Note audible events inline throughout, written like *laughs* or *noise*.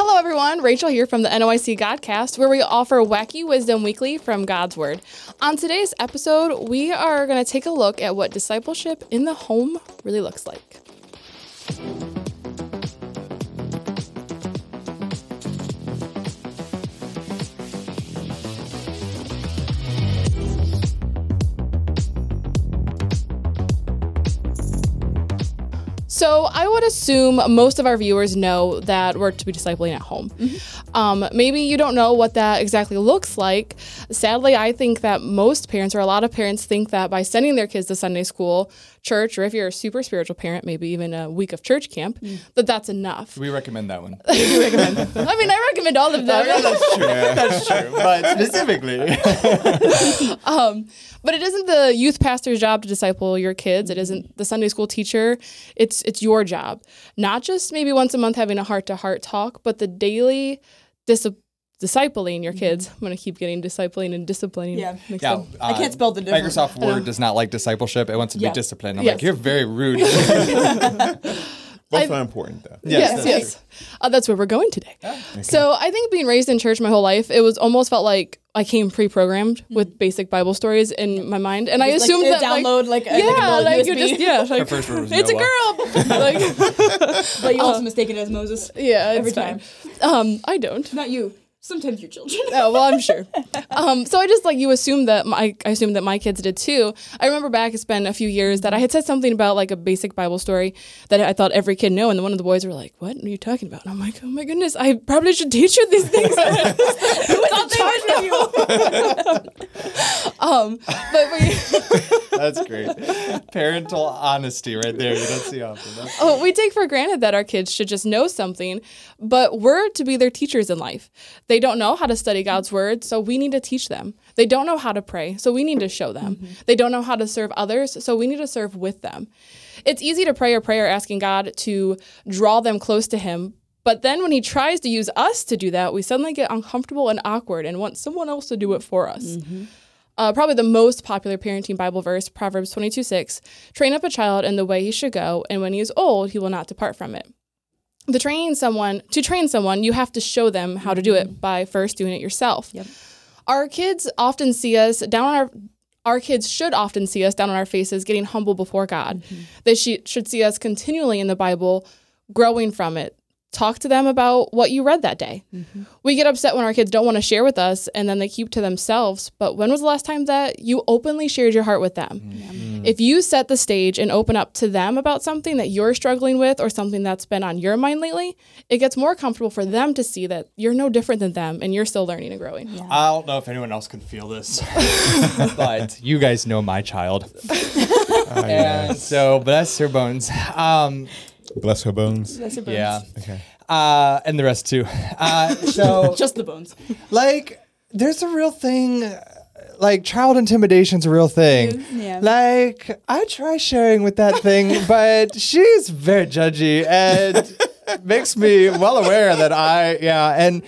Hello, everyone. Rachel here from the NOIC Godcast, where we offer wacky wisdom weekly from God's Word. On today's episode, we are going to take a look at what discipleship in the home really looks like. So I would assume most of our viewers know that we're to be discipling at home. Um, maybe you don't know what that exactly looks like. Sadly, I think that most parents, or a lot of parents, think that by sending their kids to Sunday school, church, or if you're a super spiritual parent, maybe even a week of church camp, mm. that that's enough. We recommend that one. *laughs* I mean, I recommend all of them. Oh, that's true. *laughs* That's true. But specifically, *laughs* um, but it isn't the youth pastor's job to disciple your kids. It isn't the Sunday school teacher. It's it's your job. Not just maybe once a month having a heart to heart talk, but the daily dis- discipling your kids. I'm gonna keep getting discipling and disciplining. Yeah. mixed yeah, up. I can't spell the difference. Microsoft Word does not like discipleship. It wants to Yeah. be disciplined. I'm Yes. like, you're very rude. *laughs* Both are important though. Yes, yes. Uh, that's where we're going today. So I think being raised in church my whole life, it was almost felt like I came pre-programmed with basic Bible stories in my mind, and I Just, like, assumed uh, that like, download, like, like a yeah, little like you USB. just yeah, like, first word was it's Noah. a girl. *laughs* like, but you also mistake it as Moses. yeah, Every it's fine. Um, I don't. Not you. Sometimes your children. Oh well, I'm sure. *laughs* Um, so I just like you assume that my I assumed that my kids did too. I remember back it's been a few years that I had said something about like a basic Bible story that I thought every kid knew, and then one of the boys were like, "What are you talking about?" And I'm like, "Oh my goodness, I probably should teach you these things." Who was in charge of um, but we, *laughs* That's great. *laughs* Parental honesty right there. You don't see often. That's- oh, we take for granted that our kids should just know something, but we're to be their teachers in life. They don't know how to study God's word, so we need to teach them. They don't know how to pray, so we need to show them. They don't know how to serve others, so we need to serve with them. It's easy to pray a prayer asking God to draw them close to Him, but then when He tries to use us to do that, we suddenly get uncomfortable and awkward and want someone else to do it for us. Uh, probably the most popular parenting Bible verse, Proverbs 22 6. Train up a child in the way he should go, and when he is old, he will not depart from it. The training someone to train someone, you have to show them how to do it mm-hmm. by first doing it yourself. Yep. Our kids often see us down on our our kids should often see us down on our faces getting humble before God. Mm-hmm. They she, should see us continually in the Bible growing from it. Talk to them about what you read that day. Mm-hmm. We get upset when our kids don't want to share with us and then they keep to themselves. But when was the last time that you openly shared your heart with them? If you set the stage and open up to them about something that you're struggling with or something that's been on your mind lately, it gets more comfortable for them to see that you're no different than them and you're still learning and growing. I don't know if anyone else can feel this, *laughs* but you guys know my child. *laughs* and so, bless her bones. Um, Bless her bones. yeah. Uh, and the rest too. Uh, so, *laughs* Just the bones. like, there's a real thing. Like child intimidation's a real thing. Mm, yeah. Like I try sharing with that thing, *laughs* but she's very judgy and makes me well aware that I yeah and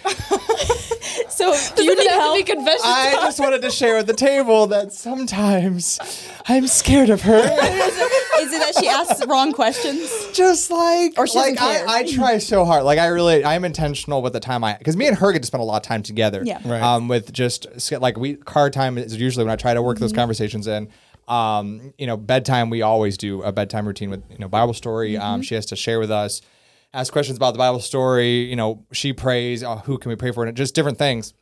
So do you need help? confession. I just wanted to share at the table that sometimes I'm scared of her. Is it that she asks wrong questions? just like Or she like doesn't care. I, I try so hard. Like I really I'm intentional with the time I because me and her get to spend a lot of time together. Yeah. Right. Um, with just like we car time is usually when I try to work those conversations in. Um, you know, bedtime we always do a bedtime routine with you know Bible story. Um, she has to share with us, ask questions about the Bible story. You know, she prays. Oh, who can we pray for? And just different things.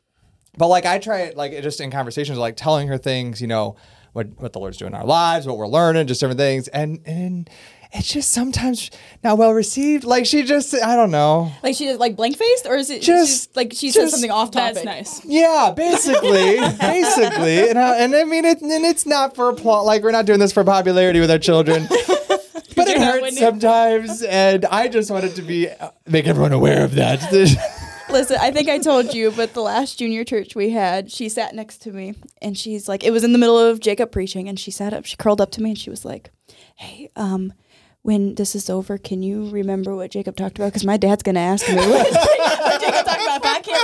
But like I try it like just in conversations, like telling her things, you know, what what the Lord's doing in our lives, what we're learning, just different things, and and it's just sometimes not well received. Like she just, I don't know. Like she like blank faced, or is it Just- just like she said just- something off topic? That's nice. Yeah, basically, *laughs* basically, and I, and I mean it, and it's not for applause. Like we're not doing this for popularity with our children. *laughs* It hurts sometimes, and I just wanted to be make everyone aware of that. *laughs* Listen, I think I told you, but the last junior church we had, she sat next to me and she's like, it was in the middle of Jacob preaching, and she sat up, she curled up to me and she was like, Hey, um, when this is over, can you remember what Jacob talked about? Because my dad's gonna ask me what, what *laughs* Jacob talked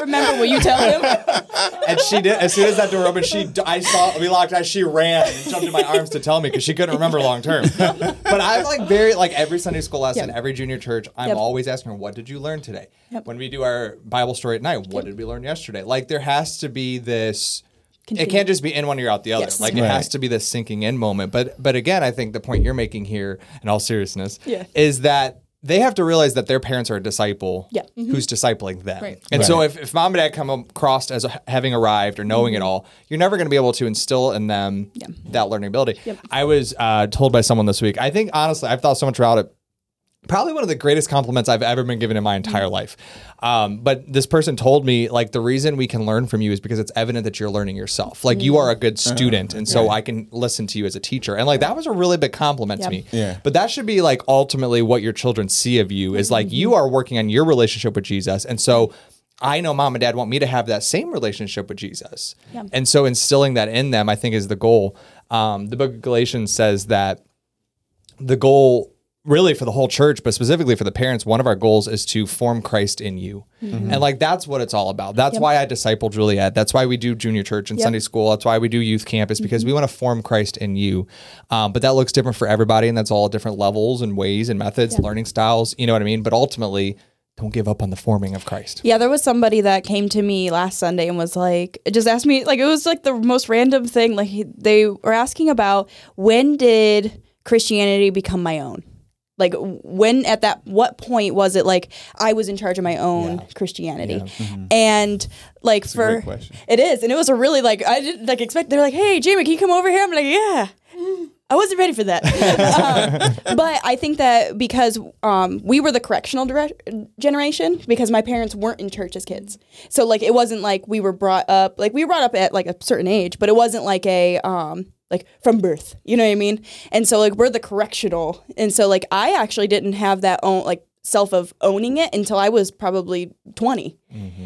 remember. Will you tell him? *laughs* And she did. As soon as that door opened, she I saw we locked eyes. She ran and jumped in my arms to tell me because she couldn't remember long term. *laughs* But I'm like very like every Sunday school lesson, Yep. every junior church. I'm Yep. always asking her, "What did you learn today?" Yep. When we do our Bible story at night, what did we learn yesterday? Like there has to be this. It can't just be in one ear out the other. Yes. Like it has to be this sinking in moment. But but again, I think the point you're making here, in all seriousness, Yeah. is that they have to realize that their parents are a disciple Yeah. who's discipling them. Right. And so if, if mom and dad come across as having arrived or knowing it all, you're never going to be able to instill in them Yeah. that learning ability. Yep. I was uh, told by someone this week, I think honestly, I've thought so much about it. Probably one of the greatest compliments I've ever been given in my entire life. Um, but this person told me, like, the reason we can learn from you is because it's evident that you're learning yourself. Like, you are a good student. And so I can listen to you as a teacher. And, like, that was a really big compliment to me. Yeah. But that should be, like, ultimately what your children see of you is like, you are working on your relationship with Jesus. And so, I know mom and dad want me to have that same relationship with Jesus. Yeah. And so instilling that in them, I think, is the goal. Um, the book of Galatians says that the goal really for the whole church but specifically for the parents one of our goals is to form christ in you. And like that's what it's all about. That's why i disciple juliet. That's why we do junior church and Yep. sunday school. That's why we do youth campus because we want to form christ in you. Um, but that looks different for everybody and that's all different levels and ways and methods learning styles you know what i mean? But ultimately don't give up on the forming of christ. Yeah, there was somebody that came to me last Sunday and was like, just asked me, like, it was like the most random thing. Like, they were asking about when did Christianity become my own? Like, when at that, what point was it like I was in charge of my own Christianity? And like, a for great question. it is, and it was a really like, I didn't like expect, they're like, hey, Jamie, can you come over here? I'm like, yeah. *laughs* I wasn't ready for that. *laughs* um, but I think that because um, we were the correctional dire- generation, because my parents weren't in church as kids. So, like, it wasn't like we were brought up, like, we were brought up at like a certain age, but it wasn't like a, um, like from birth. You know what I mean? And so, like, we're the correctional. And so, like, I actually didn't have that own, like, self of owning it until I was probably 20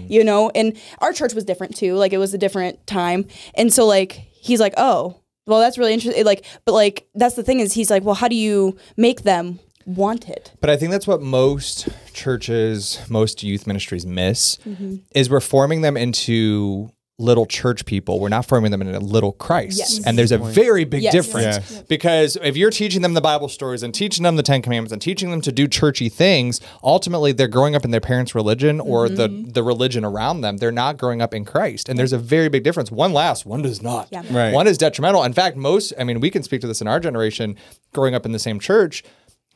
you know and our church was different too like it was a different time and so like he's like oh well that's really interesting like but like that's the thing is he's like well how do you make them want it But I think that's what most churches, most youth ministries miss Mm-hmm. is we're forming them into little church people. We're not forming them into little Christ. Yes. And there's a very big Yes. difference Yes. because if you're teaching them the Bible stories and teaching them the 10 commandments and teaching them to do churchy things, ultimately they're growing up in their parents' religion or the mm-hmm. the religion around them. They're not growing up in Christ. And there's a very big difference. One lasts, one does not. Yeah. Right. One is detrimental. In fact, most, I mean, we can speak to this in our generation, growing up in the same church.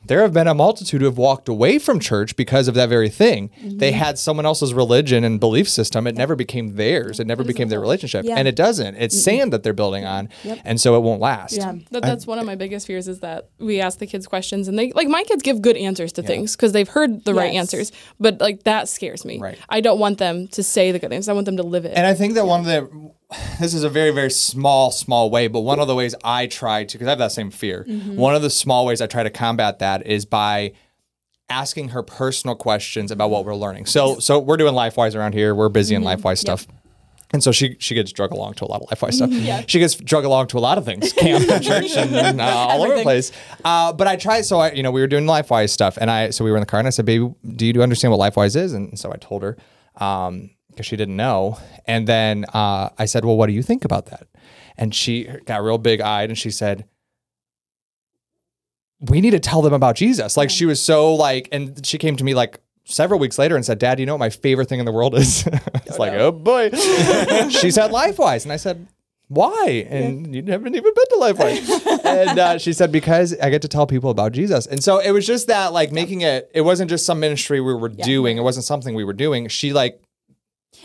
There have been a multitude who have walked away from church because of that very thing. They had someone else's religion and belief system. It never became theirs. It never became their relationship. Yeah. And it doesn't. It's sand that they're building on. And so it won't last. yeah That, that's one of my biggest fears is that we ask the kids questions and they like my kids give good answers to things because they've heard the right answers. But like that scares me. Right. I don't want them to say the good answers. I want them to live it. And I think that one of the, this is a very, very small, small way, but one of the ways I try to, because I have that same fear, one of the small ways I try to combat that is by asking her personal questions about what we're learning. So, so we're doing LifeWise around here. We're busy in LifeWise stuff. And so she she gets drug along to a lot of LifeWise stuff. She gets drug along to a lot of things, *laughs* camp, church, and, and, uh, all over the place. Uh, but I tried. So I, you know, we were doing LifeWise stuff, and I so we were in the car, and I said, "Baby, do you understand what LifeWise is?" And so I told her um, because she didn't know. And then uh, I said, "Well, what do you think about that?" And she got real big eyed, and she said, "We need to tell them about Jesus." Like she was so like, and she came to me like several weeks later and said, "Dad, you know what my favorite thing in the world is?" *laughs* it's like, "Oh boy." *laughs* she said, "LifeWise," and I said. Why? And you haven't even been to LifeWise. and uh, she said, because I get to tell people about Jesus. And so it was just that, like, making it, it wasn't just some ministry we were doing. It wasn't something we were doing. She, like,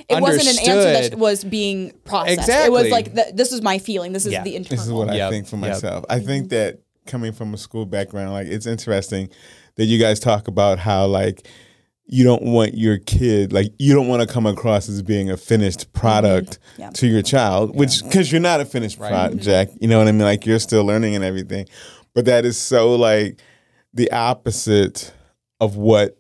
it wasn't an answer that was being processed Exactly. it was like th- this is my feeling this is Yeah. the internal This is what I think for Yep. myself. I think mm-hmm. that coming from a school background, like it's interesting that you guys talk about how like you don't want your kid like you don't want to come across as being a finished mm-hmm. product Yeah. to your child, which because you're not a finished project. Mm-hmm. You know what I mean? Like you're still learning and everything. But that is so like the opposite of what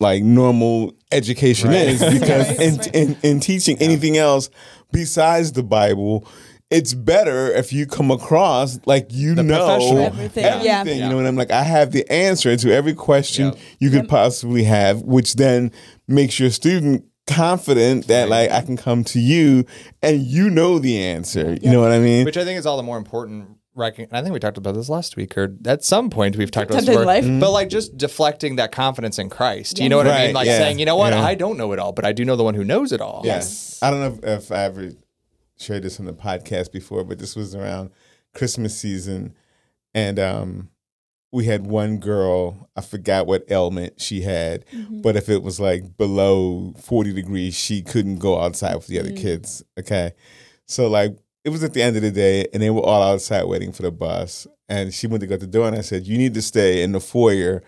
like normal education Right. is *laughs* because Right, in, in in teaching anything else besides the Bible, it's better if you come across like you The know. Everything, everything. yeah. You know what I'm like? I have the answer to every question Yep. you could possibly have, which then makes your student confident that like I can come to you and you know the answer. You know what I mean? Which I think is all the more important. Recon- I think we talked about this last week, or at some point we've talked about this Sometimes before. life. But like just deflecting that confidence in Christ. You know what I mean? Like yeah, saying, you know what, yeah. I don't know it all, but I do know the one who knows it all. Yes. I don't know if, if I ever shared this on the podcast before, but this was around Christmas season. And um, we had one girl, I forgot what ailment she had, but if it was like below 40 degrees, she couldn't go outside with the other kids. Okay. So, like, it was at the end of the day, and they were all outside waiting for the bus. And she went to go to the door, and I said, You need to stay in the foyer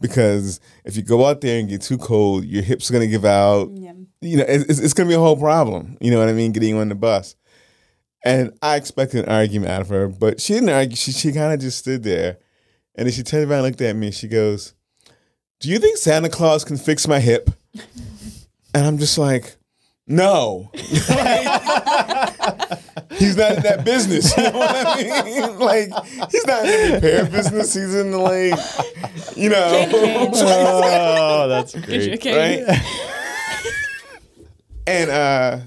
because if you go out there and get too cold, your hips are going to give out Yeah. you know, it's, it's going to be a whole problem. You know what I mean? Getting on the bus. And I expected an argument out of her, but she didn't argue. She, she kind of just stood there. And then she turned around and looked at me. and She goes, Do you think Santa Claus can fix my hip? And I'm just like, No. *laughs* *laughs* *laughs* he's not in that business. You know what I mean? *laughs* Like, he's not in the repair business. He's in the, like, you know. *laughs* oh, that's *laughs* great. right? and uh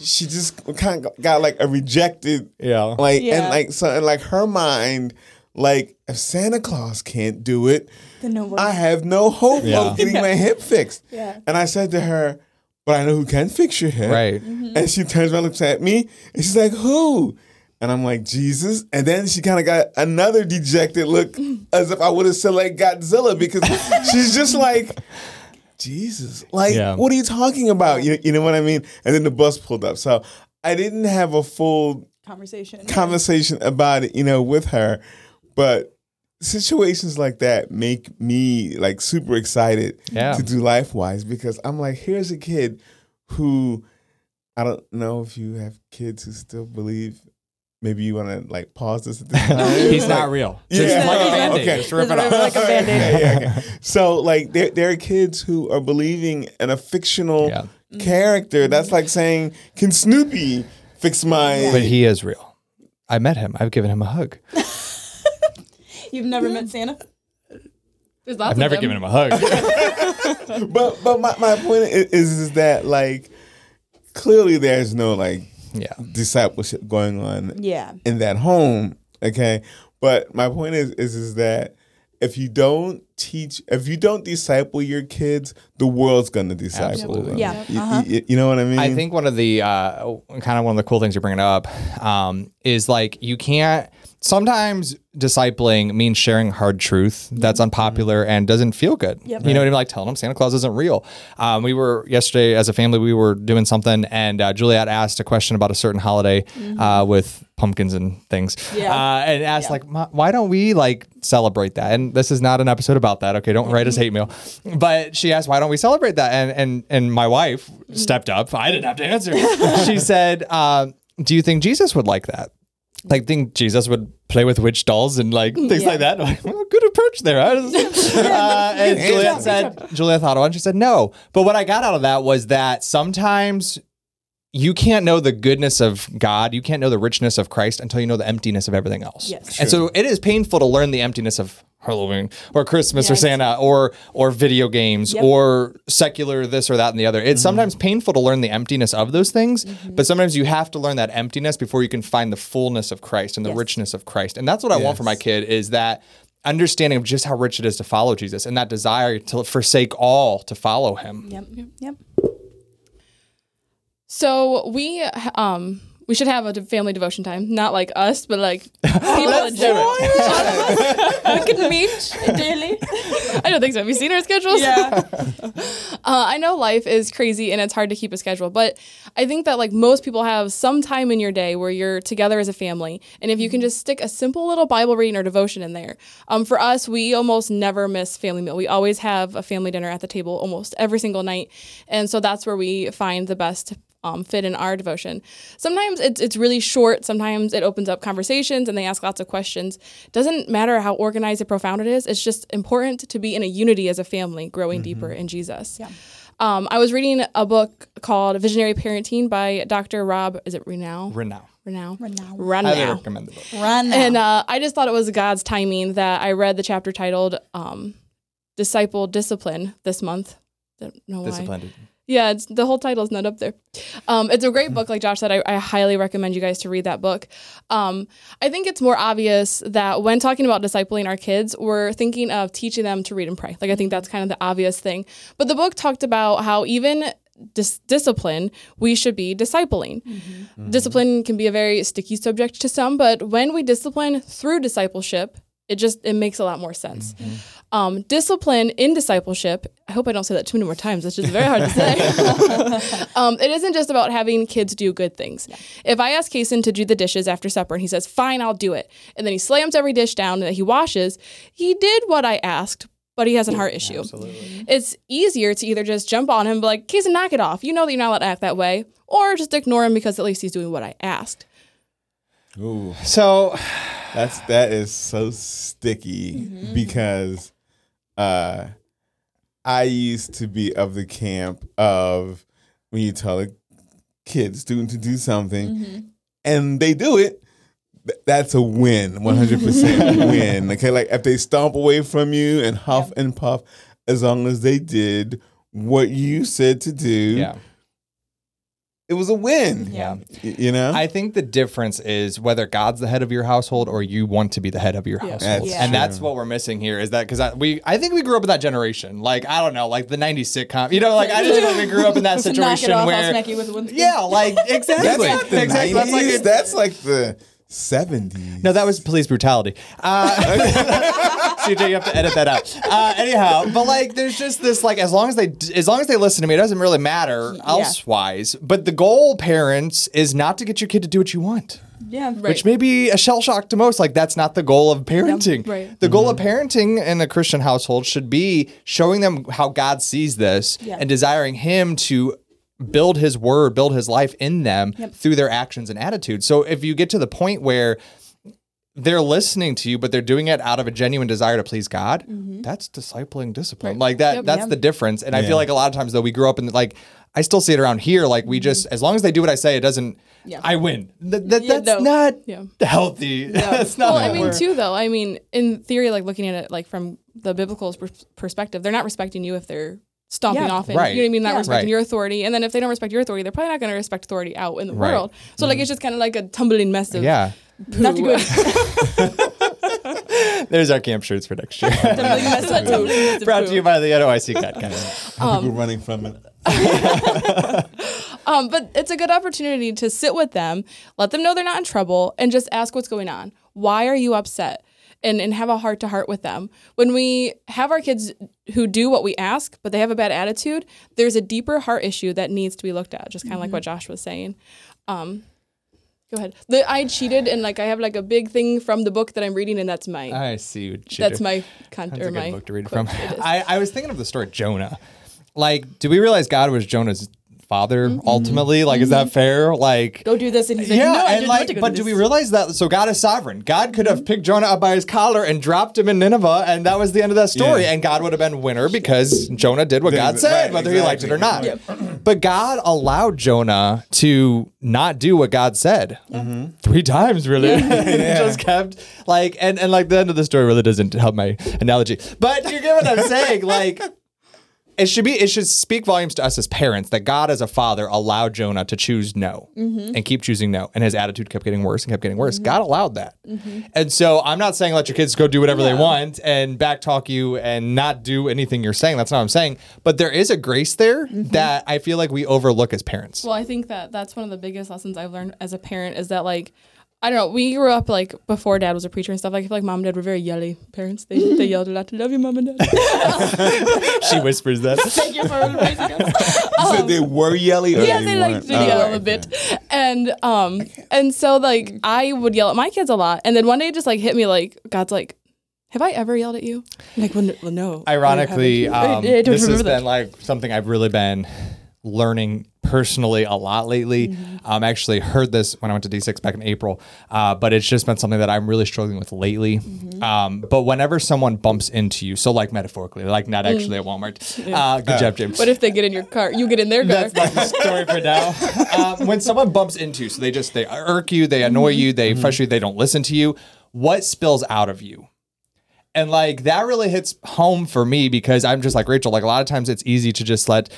she just kind of got like a rejected Yeah. like Yeah. and like so and like her mind like if Santa Claus can't do it, Then no. I have no hope Yeah. of getting my hip fixed. Yeah. And I said to her, but I know who can fix your hair. Right. Mm-hmm. And she turns around, looks at me, and she's like, "Who?" And I'm like, "Jesus." And then she kind of got another dejected look, *laughs* as if I would have said like Godzilla, because *laughs* she's just like, "Jesus, like, Yeah. what are you talking about?" You, you know what I mean? And then the bus pulled up, so I didn't have a full conversation. conversation about it, you know, with her, but situations like that make me like super excited Yeah. to do LifeWise because I'm like, here's a kid who I don't know if you have kids who still believe. Maybe you want to like pause this at this *laughs* time. He's not real. Just Yeah. like a band-aid. Okay. Just rip it off. like a Band-Aid. Yeah, yeah, okay. So like there there are kids who are believing in a fictional Yeah. Mm. character. That's like saying, can Snoopy fix my But he is real. I met him. I've given him a hug. *laughs* You've never met Santa? There's lots I've never given him a hug. *laughs* but but my, my point is, is that like clearly there's no like yeah. discipleship going on Yeah. in that home okay but my point is is is that if you don't teach if you don't disciple your kids the world's gonna disciple Absolutely. them Yeah. You- Uh-huh. you, you know what i mean I think one of the uh, kind of one of the cool things you're bringing up um, is like you can't. Sometimes discipling means sharing hard truth that's unpopular and doesn't feel good. Yep. You know what I mean? Like telling them Santa Claus isn't real. Um, we were yesterday as a family. We were doing something, and uh, Juliet asked a question about a certain holiday uh, with pumpkins and things. Yeah. Uh, and asked like, why don't we like celebrate that? And this is not an episode about that. Okay, don't write us hate mail. But she asked, why don't we celebrate that? And and and my wife stepped up. I didn't have to answer. *laughs* she said, um, do you think Jesus would like that? Like, think Jesus would play with witch dolls and like things Yeah. like that? *laughs* Like, well, good approach there. Was- *laughs* uh, and Juliet said, Juliet thought it. She said no. But what I got out of that was that sometimes you can't know the goodness of God, you can't know the richness of Christ until you know the emptiness of everything else. Yes. And so it is painful to learn the emptiness of Halloween or Christmas or Santa or or video games Yep. or secular this or that and the other. It's sometimes painful to learn the emptiness of those things, but sometimes you have to learn that emptiness before you can find the fullness of Christ and the Yes. richness of Christ. And that's what I want for my kid is that understanding of just how rich it is to follow Jesus and that desire to forsake all to follow him. Yep. Yep. So we um we should have a de- family devotion time, not like us, but like *laughs* people in general. we *laughs* could meet daily. I don't think so. Have you seen our schedules? Yeah. *laughs* Uh, I know life is crazy and it's hard to keep a schedule, but I think that like most people have some time in your day where you're together as a family, and if you can just stick a simple little Bible reading or devotion in there. Um, for us, we almost never miss family meal. We always have a family dinner at the table almost every single night, and so that's where we find the best. Um, fit in our devotion. Sometimes it's it's really short. Sometimes it opens up conversations and they ask lots of questions. Doesn't matter how organized or profound it is. It's just important to be in a unity as a family, growing deeper in Jesus. Yeah. Um, I was reading a book called Visionary Parenting by Dr. Rob. Is it Renow? Renown. Renow. Renow. Highly recommend the book. Run now. And uh, I just thought it was God's timing that I read the chapter titled um, "Disciple Discipline" this month. Don't know why. Disciplined. Yeah, it's, the whole title's not up there. Um, it's a great book, like Josh said. I, I highly recommend you guys to read that book. Um, I think it's more obvious that when talking about discipling our kids, we're thinking of teaching them to read and pray. Like I think that's kind of the obvious thing. But the book talked about how even dis- discipline, we should be discipling. Discipline can be a very sticky subject to some, but when we discipline through discipleship, it just it makes a lot more sense. Um, discipline in discipleship. I hope I don't say that too many more times. It's just very hard to say. *laughs* um, it isn't just about having kids do good things. If I ask Kason to do the dishes after supper and he says, "Fine, I'll do it," and then he slams every dish down that he washes, he did what I asked. But he has a heart issue. Absolutely. It's easier to either just jump on him, and be like, Kason, knock it off. You know that you're not allowed to act that way. Or just ignore him because at least he's doing what I asked. Ooh, So that's that is so sticky because uh I used to be of the camp of when you tell a kid student to do something and they do it th- that's a win *laughs* 100% win. Okay like if they stomp away from you and huff and puff as long as they did what you said to do yeah. It was a win Yeah. You know I think the difference is whether God's the head of your household or you want to be the head of your household. That's Yeah. And that's what we're missing here is that because I, we, I think we grew up in that generation. Like, I don't know, like the 90s sitcom. You know, like I just feel like we grew up in that *laughs* Knock it situation off, I'll where. smack you with a wooden spoon. Yeah, like *laughs* exactly. That's not the exactly. That's like 90s. That's like the 70s. no, that was police brutality. Uh, *laughs* CJ, you have to edit that out. Uh, anyhow, but like, there's just this like, as long as they, as long as they listen to me, it doesn't really matter elsewise. But the goal, parents, is not to get your kid to do what you want. Yeah. Which may be a shell shock to most. Like that's not the goal of parenting. right. The goal of parenting in a Christian household should be showing them how God sees this Yeah. and desiring Him to build His word, build His life in them through their actions and attitudes. So if you get to the point where they're listening to you, but they're doing it out of a genuine desire to please God. Mm-hmm. That's discipling discipline. Like that. Yep. That's Yep. the difference. And I feel like a lot of times though we grew up in like I still see it around here. Like we mm-hmm. just as long as they do what I say, it doesn't. Yeah. I win. Th- th- Yeah, that's no. not Yeah. healthy. *laughs* that's not. Well, I mean, we're- too, though. I mean, in theory, like looking at it like from the biblical pers- perspective, they're not respecting you if they're stomping Yeah. off and Right. you know what I mean, not Yeah. respecting Right. your authority. And then if they don't respect your authority, they're probably not going to respect authority out in the Right. world. So like it's just kind of like a tumbling mess of yeah. Not too good. *laughs* *laughs* There's our camp shirts for next year. Tumbling mess of- *laughs* tumbling mess of Brought to you by the NOIC Cat guys. people running from it. Um, but it's a good opportunity to sit with them, let them know they're not in trouble, and just ask what's going on. Why are you upset? And, and have a heart to heart with them. When we have our kids who do what we ask, but they have a bad attitude, there's a deeper heart issue that needs to be looked at, just kind of like what Josh was saying. Um, go ahead. The, I cheated, and like I have like a big thing from the book that I'm reading, and that's my I see. You that's my con- That's or a good my book to read from. *laughs* I, I was thinking of the story Jonah. Like, do we realize God was Jonah's father Mm-hmm. ultimately? Like, is that fair? Like, Go do this, and he's like, yeah, no, I and didn't like, to go but do do we realize that? So God is sovereign. God could Mm-hmm. have picked Jonah up by his collar and dropped him in Nineveh, and that was the end of that story. Yeah. And God would have been winner because Jonah did what God said, right, whether he liked it or not. exactly. *clears throat* But God allowed Jonah to not do what God said three times, really. and *laughs* he just kept like, and and like the end of the story really doesn't help my analogy. But you get what I'm saying, like. It should be. It should speak volumes to us as parents that God, as a father, allowed Jonah to choose no mm-hmm. and keep choosing no, and his attitude kept getting worse and kept getting worse. Mm-hmm. God allowed that, mm-hmm. and so I'm not saying let your kids go do whatever they want and backtalk you and not do anything you're saying. That's not what I'm saying. But there is a grace there that I feel like we overlook as parents. Well, I think that that's one of the biggest lessons I've learned as a parent is that like I don't know. We grew up like before dad was a preacher and stuff. Like I feel like mom and dad were very yelly parents. They, they yelled a lot. To love you, mom and dad. *laughs* she whispers that. Thank you for raising us. You said they were yelly or yeah, they, they like weren't? to Oh, yell okay. a bit, and um, and so like I would yell at my kids a lot, and then one day it just like hit me like God's like, have I ever yelled at you? I'm like, well, no. Ironically, I haven't. um, I don't this has that. been like something I've really been learning personally a lot lately. Mm-hmm. Um, I actually heard this when I went to D6 back in April, uh, but it's just been something that I'm really struggling with lately. Mm-hmm. Um, but whenever someone bumps into you, so like metaphorically, like not Mm. actually at Walmart. *laughs* Uh, good job, James. what if they get in your car? You get in their car. That's not the story for now. *laughs* Um, when someone bumps into you, so they just they irk you, they annoy you, they frustrate, you, they don't listen to you. What spills out of you? And like that really hits home for me because I'm just like Rachel. Like a lot of times, it's easy to just let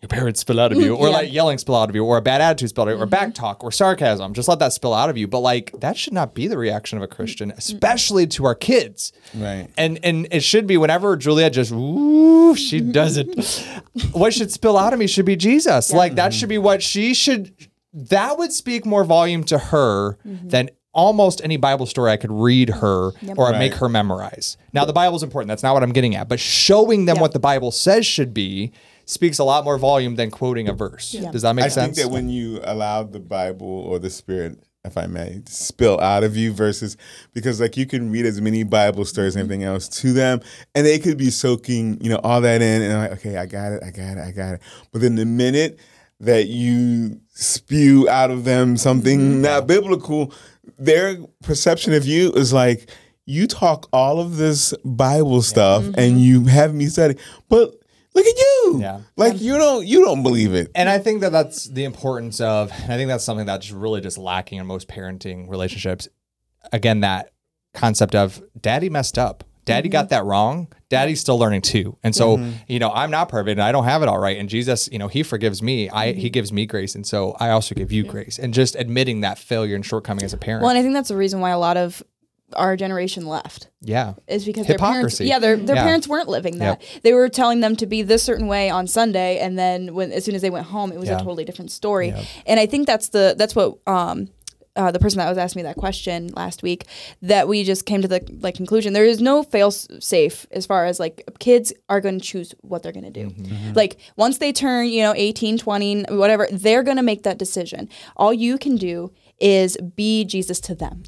your parents spill out of you, or Yeah. like yelling spill out of you, or a bad attitude spill out of you, or mm-hmm. back talk, or sarcasm. Just let that spill out of you. But like that should not be the reaction of a Christian, mm-hmm. especially to our kids. Right. And and it should be whenever Julia just ooh, she does it. *laughs* what should spill out of me should be Jesus. Like that mm-hmm. should be what she should. That would speak more volume to her than almost any Bible story I could read her or Right. make her memorize. Now the Bible's important. That's not what I'm getting at. But showing them what the Bible says should be speaks a lot more volume than quoting a verse. Does that make I sense? I think that when you allow the Bible or the Spirit, if I may, spill out of you versus because like you can read as many Bible stories and mm-hmm. everything else to them, and they could be soaking, you know, all that in, and like, okay, I got it, I got it, I got it. But then the minute that you spew out of them something mm-hmm. not biblical, their perception of you is like you talk all of this Bible stuff and mm-hmm. you have me study, but look at you, Yeah. like you don't you don't believe it. And I think that that's the importance of, and I think that's something that's really just lacking in most parenting relationships. Again, that concept of daddy messed up. Daddy mm-hmm. got that wrong. Daddy's still learning too. And so, mm-hmm. you know, I'm not perfect and I don't have it all right. And Jesus, you know, he forgives me. I he mm-hmm. gives me grace. And so I also give you grace. And just admitting that failure and shortcoming as a parent. Well, and I think that's the reason why a lot of our generation left. Yeah. is because their parents Hypocrisy. yeah their their Yeah. parents weren't living that. They were telling them to be this certain way on sunday and then when as soon as they went home it was Yeah. a totally different story. And i think that's the that's what um uh, the person that was asking me that question last week that we just came to the like conclusion. There is no fail safe as far as like kids are going to choose what they're going to do like once they turn you know 18 20 whatever they're going to make that decision. All you can do is be jesus to them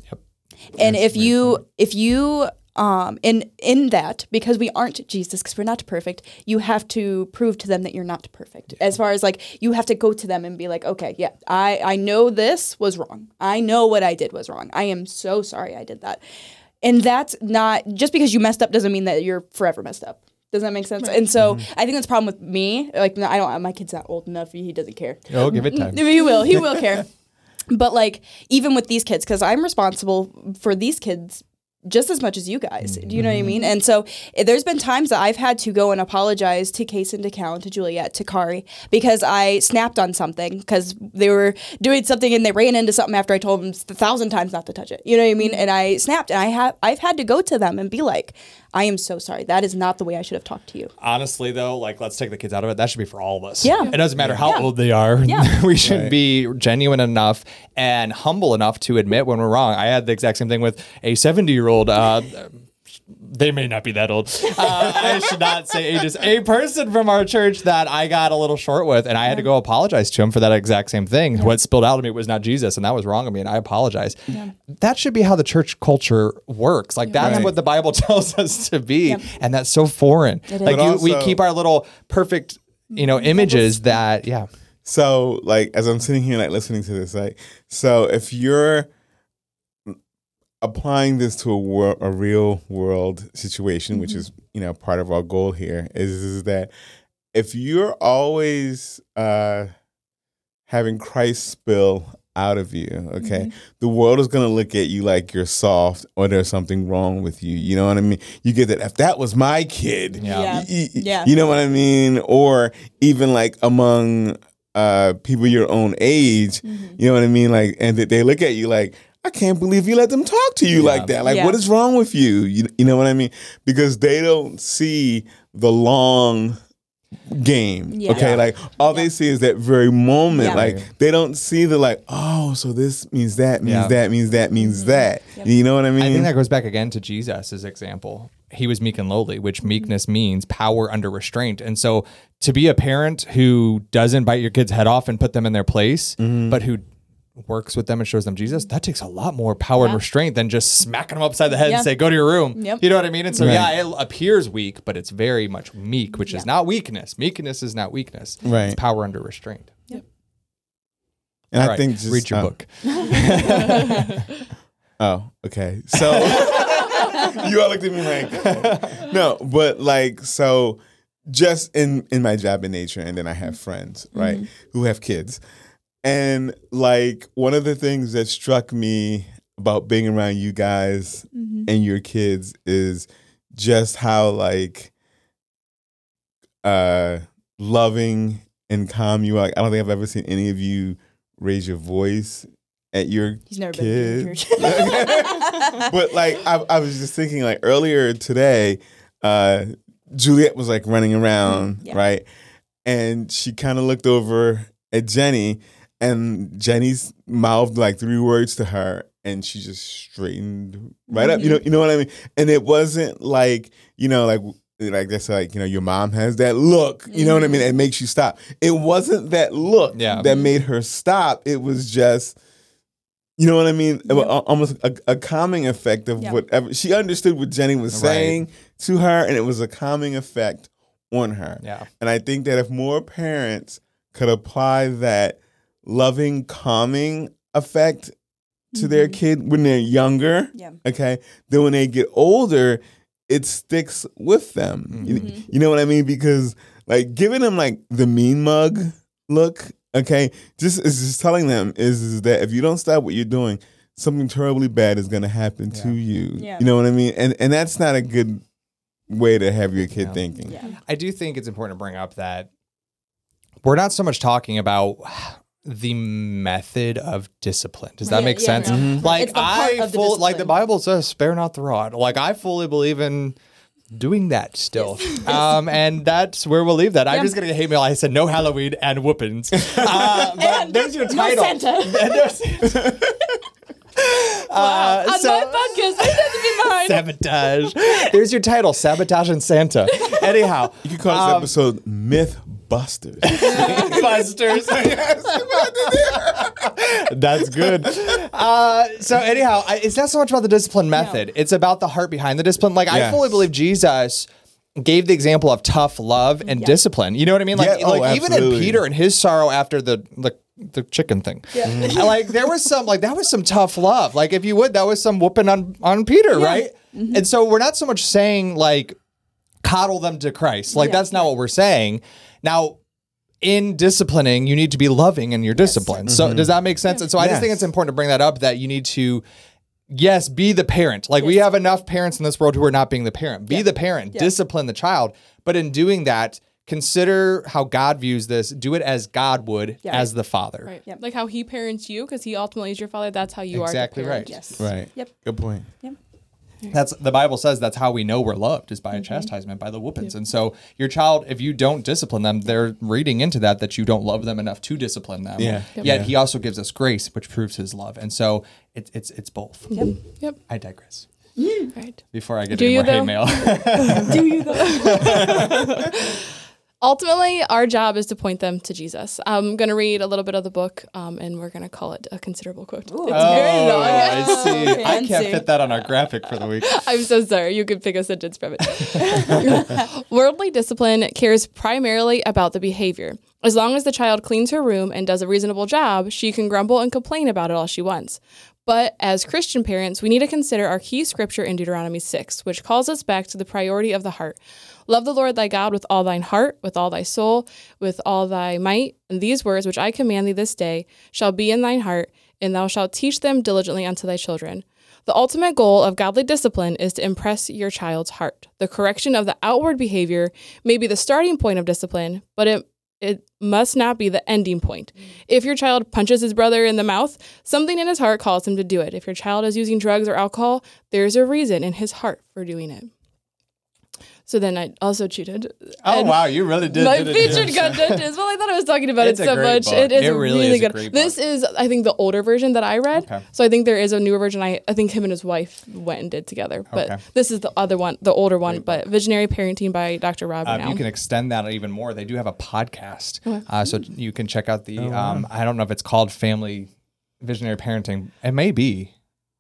and if you if you um in in that because we aren't jesus because we're not perfect you have to prove to them that you're not perfect as far as like you have to go to them and be like okay yeah i i know this was wrong i know what i did was wrong i am so sorry i did that and that's not just because you messed up doesn't mean that you're forever messed up does that make sense? And so I think that's a problem with me. Like I don't, my kid's not old enough. He doesn't care. Oh, give it time. *laughs* He will. He will care. *laughs* But like even with these kids, because I'm responsible for these kids just as much as you guys. Do you know what I mean? And so eh, there's been times that I've had to go and apologize to Case and to Cal and to Juliet, to Kari, because I snapped on something because they were doing something and they ran into something after I told them a thousand times not to touch it. You know what I mean? And I snapped and I have I've had to go to them and be like, I am so sorry. That is not the way I should have talked to you. honestly though like let's take the kids out of it that should be for all of us Yeah. it doesn't matter how Yeah. old they are Yeah. *laughs* we should Right. be genuine enough and humble enough to admit when we're wrong i had the exact same thing with a 70 year old uh, they may not be that old. Uh, I should not say ages. A person from our church that I got a little short with, and I had to go apologize to him for that exact same thing. What spilled out of me was not Jesus, and that was wrong of me, and I apologize. That should be how the church culture works. Like that's Right. what the Bible *laughs* tells us to be, and that's so foreign. is. Like But you, we keep our little perfect, you know, images that yeah. So, like, as I'm sitting here, like, listening to this, like, so if you're applying this to a wor- a real world situation, which is, you know, part of our goal here, is, is that if you're always uh, having Christ spill out of you, okay, the world is going to look at you like you're soft or there's something wrong with you. You know what I mean? You get that if that was my kid, Yeah. Yeah. y- y- Yeah. You know what I mean? Or even like among uh, people your own age, you know what I mean? Like, and they look at you like, I can't believe you let them talk to you like that. Like, Yeah. what is wrong with you? you? You know what I mean? Because they don't see the long game. Yeah. Okay, like all they see is that very moment. Yeah. Like they don't see the like, oh, so this means that means Yeah. that means that means mm-hmm. that. You know what I mean? I think that goes back again to Jesus' example. He was meek and lowly, which mm-hmm. meekness means power under restraint. And so to be a parent who doesn't bite your kid's head off and put them in their place, mm-hmm. but who works with them and shows them Jesus, that takes a lot more power and restraint than just smacking them upside the head Yeah. and say, go to your room. Yep. You know what I mean? And so, Right. yeah, it appears weak, but it's very much meek, which is not weakness. Meekness is not weakness. Right. It's power under restraint. Yep. And All I right, think just read your uh, book. *laughs* *laughs* Oh, okay. So *laughs* you all looked at me like no, but like so just in in my job in nature and then I have friends, right, who have kids. And like one of the things that struck me about being around you guys and your kids is just how like uh loving and calm you out. I don't think I've ever seen any of you raise your voice at your He's never been to kids. church. but like I, I was just thinking like earlier today uh juliet was like running around Mm, yeah. right and she kind of looked over at jenny and jenny's mouthed like three words to her and she just straightened right up you know mm-hmm. you know what i mean and it wasn't like you know like like that's like you know your mom has that look you know what i mean it mm-hmm. makes you stop it wasn't that look Yeah. that made her stop it was just you know what I mean? Al- Almost a, a calming effect of Yeah. whatever she understood what Jenny was Right. saying to her, and it was a calming effect on her. Yeah. And I think that if more parents could apply that loving, calming effect to their kid when they're younger, Yeah. okay, then when they get older, it sticks with them. You, Mm-hmm. you know what I mean? Because like giving them like the mean mug look, okay, just is just telling them is, is that if you don't stop what you're doing, something terribly bad is going to happen to you. Yeah. You know what I mean? And and that's not a good way to have your kid Yeah. thinking. Yeah. I do think it's important to bring up that we're not so much talking about the method of discipline. Does that Yeah, make yeah, sense? no. Mhm. Like It's the heart I of the like the. Bible says, spare not the rod. Like I fully believe in doing that still. *laughs* Um, and that's where we'll leave that. I'm just gonna get hate mail. I said no Halloween and whoopings. *laughs* Uh, but And there's your no title. Santa. *laughs* And no Santa. Uh, On so- my podcast, I said to be mine. Sabotage. There's your title, Sabotage and Santa. Anyhow, You could call this um, episode Myth Busters. *laughs* Busters. *laughs* That's good. Uh, so anyhow, I, it's not so much about the discipline method. It's about the heart behind the discipline. Like I fully believe Jesus gave the example of tough love and discipline. You know what I mean? Like, Yeah, oh, like even in. Peter and his sorrow after the the, the chicken thing. Yeah. like there was some like that was some tough love. Like if you would, that was some whooping on on Peter, right? And so we're not so much saying like coddle them to Christ. Like Yeah. that's not what we're saying. Now, in disciplining, you need to be loving in your discipline. So mm-hmm. does that make sense? And so I just think it's important to bring that up that you need to yes, be the parent. Like we have enough parents in this world who are not being the parent. Be the parent, discipline the child, but in doing that, consider how God views this. Do it as God would Yeah. as the father. Right. Yep. Like how he parents you, because he ultimately is your father. That's how you Exactly are. Exactly right. Yes. right. Yep. Good point. Yep. That's the Bible says that's how we know we're loved is by Mm-hmm. a chastisement, by the whoopings. And so your child, if you don't discipline them, they're reading into that that you don't love them enough to discipline them. Yeah. Yet Yeah. he also gives us grace, which proves his love. And so it's it's it's both. Yep. Yep. I digress. Right. Before I get Do any you, more hate mail. *laughs* Do you though? *laughs* *laughs* Ultimately, our job is to point them to Jesus. I'm going to read a little bit of the book, um, and we're going to call it a considerable quote. It's very Oh, long. I see. *laughs* I can't Fancy. fit that on our graphic for the week. *laughs* I'm so sorry. You could pick a sentence from it. *laughs* Worldly discipline cares primarily about the behavior. As long as the child cleans her room and does a reasonable job, she can grumble and complain about it all she wants. But as Christian parents, we need to consider our key scripture in Deuteronomy 6, which calls us back to the priority of the heart. Love the Lord thy God with all thine heart, with all thy soul, with all thy might. And these words which I command thee this day shall be in thine heart, and thou shalt teach them diligently unto thy children. The ultimate goal of godly discipline is to impress your child's heart. The correction of the outward behavior may be the starting point of discipline, but it it must not be the ending point. If your child punches his brother in the mouth, something in his heart calls him to do it. If your child is using drugs or alcohol, there's a reason in his heart for doing it. So then I also cheated. Oh And- wow, you really did. my did it. featured *laughs* content is well, I thought I was talking about It's it so much. book. It is It really really is a good. great This book. is, I think, the older version that I read. Okay. So I think there is a newer version. I I think him and his wife went and did together. But Okay. this is the other one, the older one. but Visionary Parenting by Dr. Rob Uh, you can extend that even more. They do have a podcast, Oh, uh, so you can check out the. Oh um, I don't know if it's called Family Visionary Parenting. It may be.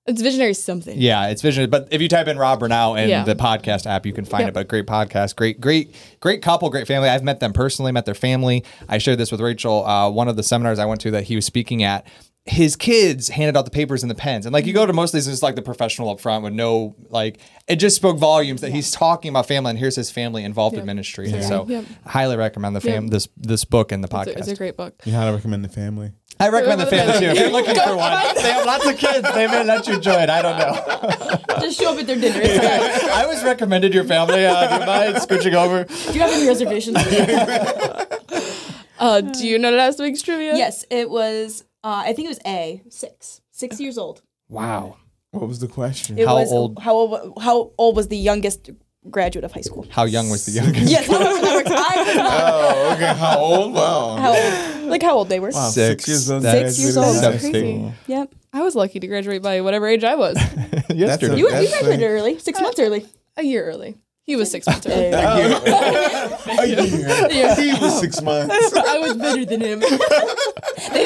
It's Visionary something. Yeah, it's visionary. But if you type in Rob Bernal in Yeah. the podcast app, you can find Yep. it. But great podcast, great, great, great couple, great family. I've met them personally, met their family. I shared this with Rachel. Uh, one of the seminars I went to that he was speaking at. His kids handed out the papers and the pens, and like you go to most of these, it's like the professional up front with no like. It just spoke volumes that he's talking about family, and here's his family involved in ministry. And so, Yep. highly recommend the fam Yep. this this book and the It's podcast. a, it's a great book. You highly recommend the family. I recommend the *laughs* family too. If you're looking for one, *laughs* they have lots of kids. They may let you join. I don't know. *laughs* Just show up at their dinner. It's good. I was recommended your family. Uh, do you mind scooching over? Do you have any reservations? Uh, do you know last week's trivia? Yes, it was. Uh, I think it was A six, six years old. Wow. What was the question? It How was, old- How old? How old was the youngest graduate of high school? How young was the youngest? Yes, how old? I was not. *laughs* oh, okay. How old? Wow. How old? Like how old they were? Wow, Six. six years old. That's- Six years old. so That's crazy. Yep. I was lucky to graduate by whatever age I was. *laughs* Yesterday. You, you That's graduated like- early, six months early. a year early. He was six months early. *laughs* A year. He was six months. I was better than him.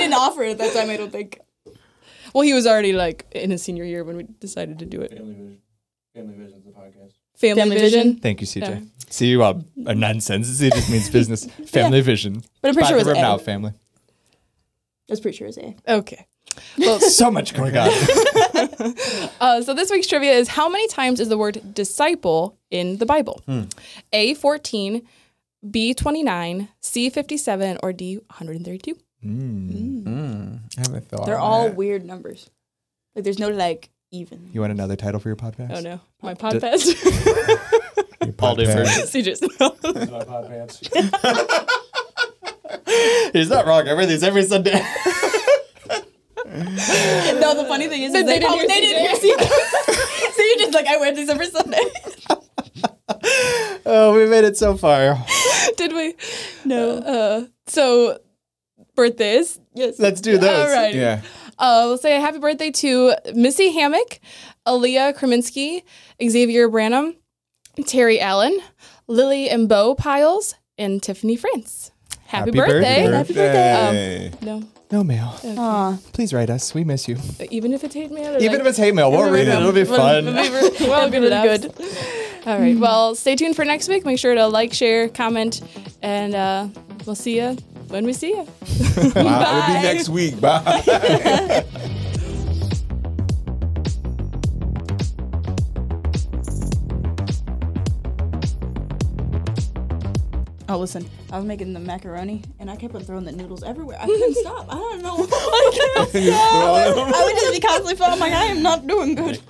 They didn't offer it at that time. I don't think. Well, he was already like in his senior year when we decided to do it. Family Vision. Family Vision's the podcast. Family, Family Vision. Vision. Thank you, CJ. Yeah. See you uh, are nonsense. It just means business. *laughs* Family vision. But I'm pretty sure it Back was the room A. now, family. I was pretty sure it was A. Okay. *laughs* Well, So much going on. *laughs* uh, so this week's trivia is how many times is the word disciple in the Bible? A 14, B 29, C 57, or D 132? I haven't thought. They're all that. weird numbers. Like there's no like even. You want another title for your podcast? Oh no, my podcast. *laughs* All different. CJ's. *laughs* That's my pod pants. *laughs* He's not wrong. I read these every Sunday. No, the funny thing is, They is they, didn't oh, hear they didn't hear CJ. so you're just like I wear these every Sunday. oh, we made it so far. Did we? No. Uh, so birthdays. Yes. Let's do this. All right. Yeah. Uh, we'll say a happy birthday to Missy Hammack, Aleigha Krzeminski, Xavier Branham, Terry Allen, Lily and Beau Pyles, and Tiffany Fance. Happy, Happy birthday. birthday. Happy birthday. Birthday. No, No mail. Aw. Please write us. We miss you. even if it's hate mail. Or Even like, if it's hate mail, we'll read it. It'll be fun. *laughs* We'll, we'll good Really it All right. Well, stay tuned for next week. Make sure to like, share, comment, and uh, we'll see you when we see you. *laughs* Bye. It'll be next week. Bye. *laughs* Oh, listen. I was making the macaroni, and I kept on throwing the noodles everywhere. I couldn't stop. I don't know. *laughs* I couldn't stop. I would just be constantly falling. I'm like, I am not doing good.